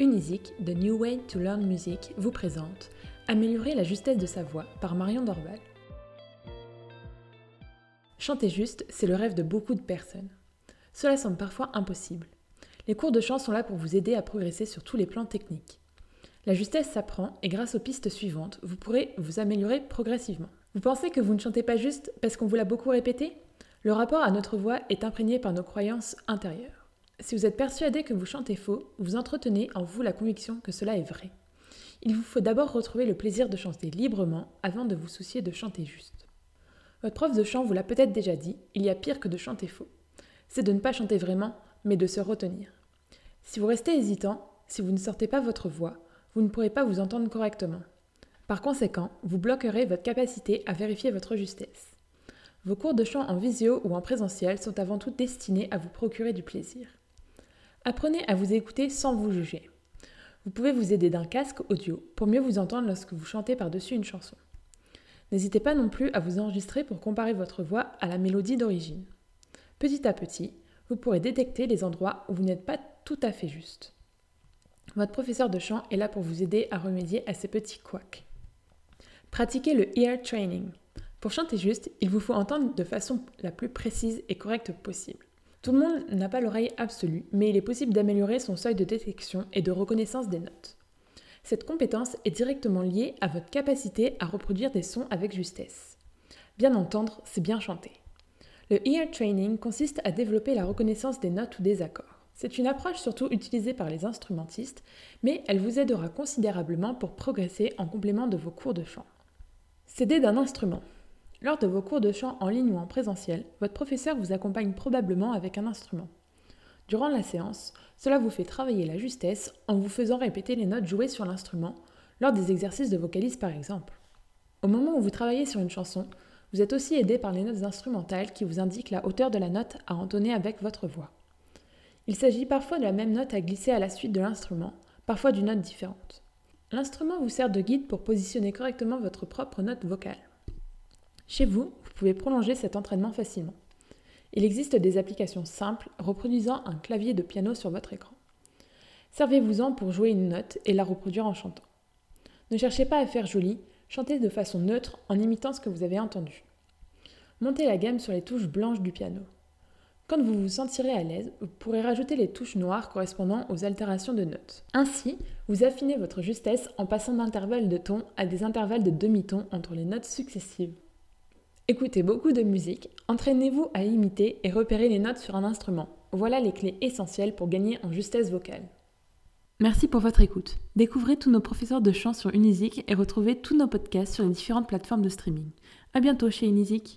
Unisic, The New Way to Learn Music, vous présente Améliorer la justesse de sa voix par Marion Dorval. Chanter juste, c'est le rêve de beaucoup de personnes. Cela semble parfois impossible. Les cours de chant sont là pour vous aider à progresser sur tous les plans techniques. La justesse s'apprend et grâce aux pistes suivantes, vous pourrez vous améliorer progressivement. Vous pensez que vous ne chantez pas juste parce qu'on vous l'a beaucoup répété? Le rapport à notre voix est imprégné par nos croyances intérieures. Si vous êtes persuadé que vous chantez faux, vous entretenez en vous la conviction que cela est vrai. Il vous faut d'abord retrouver le plaisir de chanter librement avant de vous soucier de chanter juste. Votre prof de chant vous l'a peut-être déjà dit, il y a pire que de chanter faux. C'est de ne pas chanter vraiment, mais de se retenir. Si vous restez hésitant, si vous ne sortez pas votre voix, vous ne pourrez pas vous entendre correctement. Par conséquent, vous bloquerez votre capacité à vérifier votre justesse. Vos cours de chant en visio ou en présentiel sont avant tout destinés à vous procurer du plaisir. Apprenez à vous écouter sans vous juger. Vous pouvez vous aider d'un casque audio pour mieux vous entendre lorsque vous chantez par-dessus une chanson. N'hésitez pas non plus à vous enregistrer pour comparer votre voix à la mélodie d'origine. Petit à petit, vous pourrez détecter les endroits où vous n'êtes pas tout à fait juste. Votre professeur de chant est là pour vous aider à remédier à ces petits couacs. Pratiquez le ear training. Pour chanter juste, il vous faut entendre de façon la plus précise et correcte possible. Tout le monde n'a pas l'oreille absolue, mais il est possible d'améliorer son seuil de détection et de reconnaissance des notes. Cette compétence est directement liée à votre capacité à reproduire des sons avec justesse. Bien entendre, c'est bien chanter. Le ear training consiste à développer la reconnaissance des notes ou des accords. C'est une approche surtout utilisée par les instrumentistes, mais elle vous aidera considérablement pour progresser en complément de vos cours de chant. Céder d'un instrument. Lors de vos cours de chant en ligne ou en présentiel, votre professeur vous accompagne probablement avec un instrument. Durant la séance, cela vous fait travailler la justesse en vous faisant répéter les notes jouées sur l'instrument, lors des exercices de vocalise par exemple. Au moment où vous travaillez sur une chanson, vous êtes aussi aidé par les notes instrumentales qui vous indiquent la hauteur de la note à entonner avec votre voix. Il s'agit parfois de la même note à glisser à la suite de l'instrument, parfois d'une note différente. L'instrument vous sert de guide pour positionner correctement votre propre note vocale. Chez vous, vous pouvez prolonger cet entraînement facilement. Il existe des applications simples reproduisant un clavier de piano sur votre écran. Servez-vous-en pour jouer une note et la reproduire en chantant. Ne cherchez pas à faire joli, chantez de façon neutre en imitant ce que vous avez entendu. Montez la gamme sur les touches blanches du piano. Quand vous vous sentirez à l'aise, vous pourrez rajouter les touches noires correspondant aux altérations de notes. Ainsi, vous affinez votre justesse en passant d'intervalles de ton à des intervalles de demi-ton entre les notes successives. Écoutez beaucoup de musique, entraînez-vous à imiter et repérer les notes sur un instrument. Voilà les clés essentielles pour gagner en justesse vocale. Merci pour votre écoute. Découvrez tous nos professeurs de chant sur Unisic et retrouvez tous nos podcasts sur les différentes plateformes de streaming. À bientôt chez Unisic.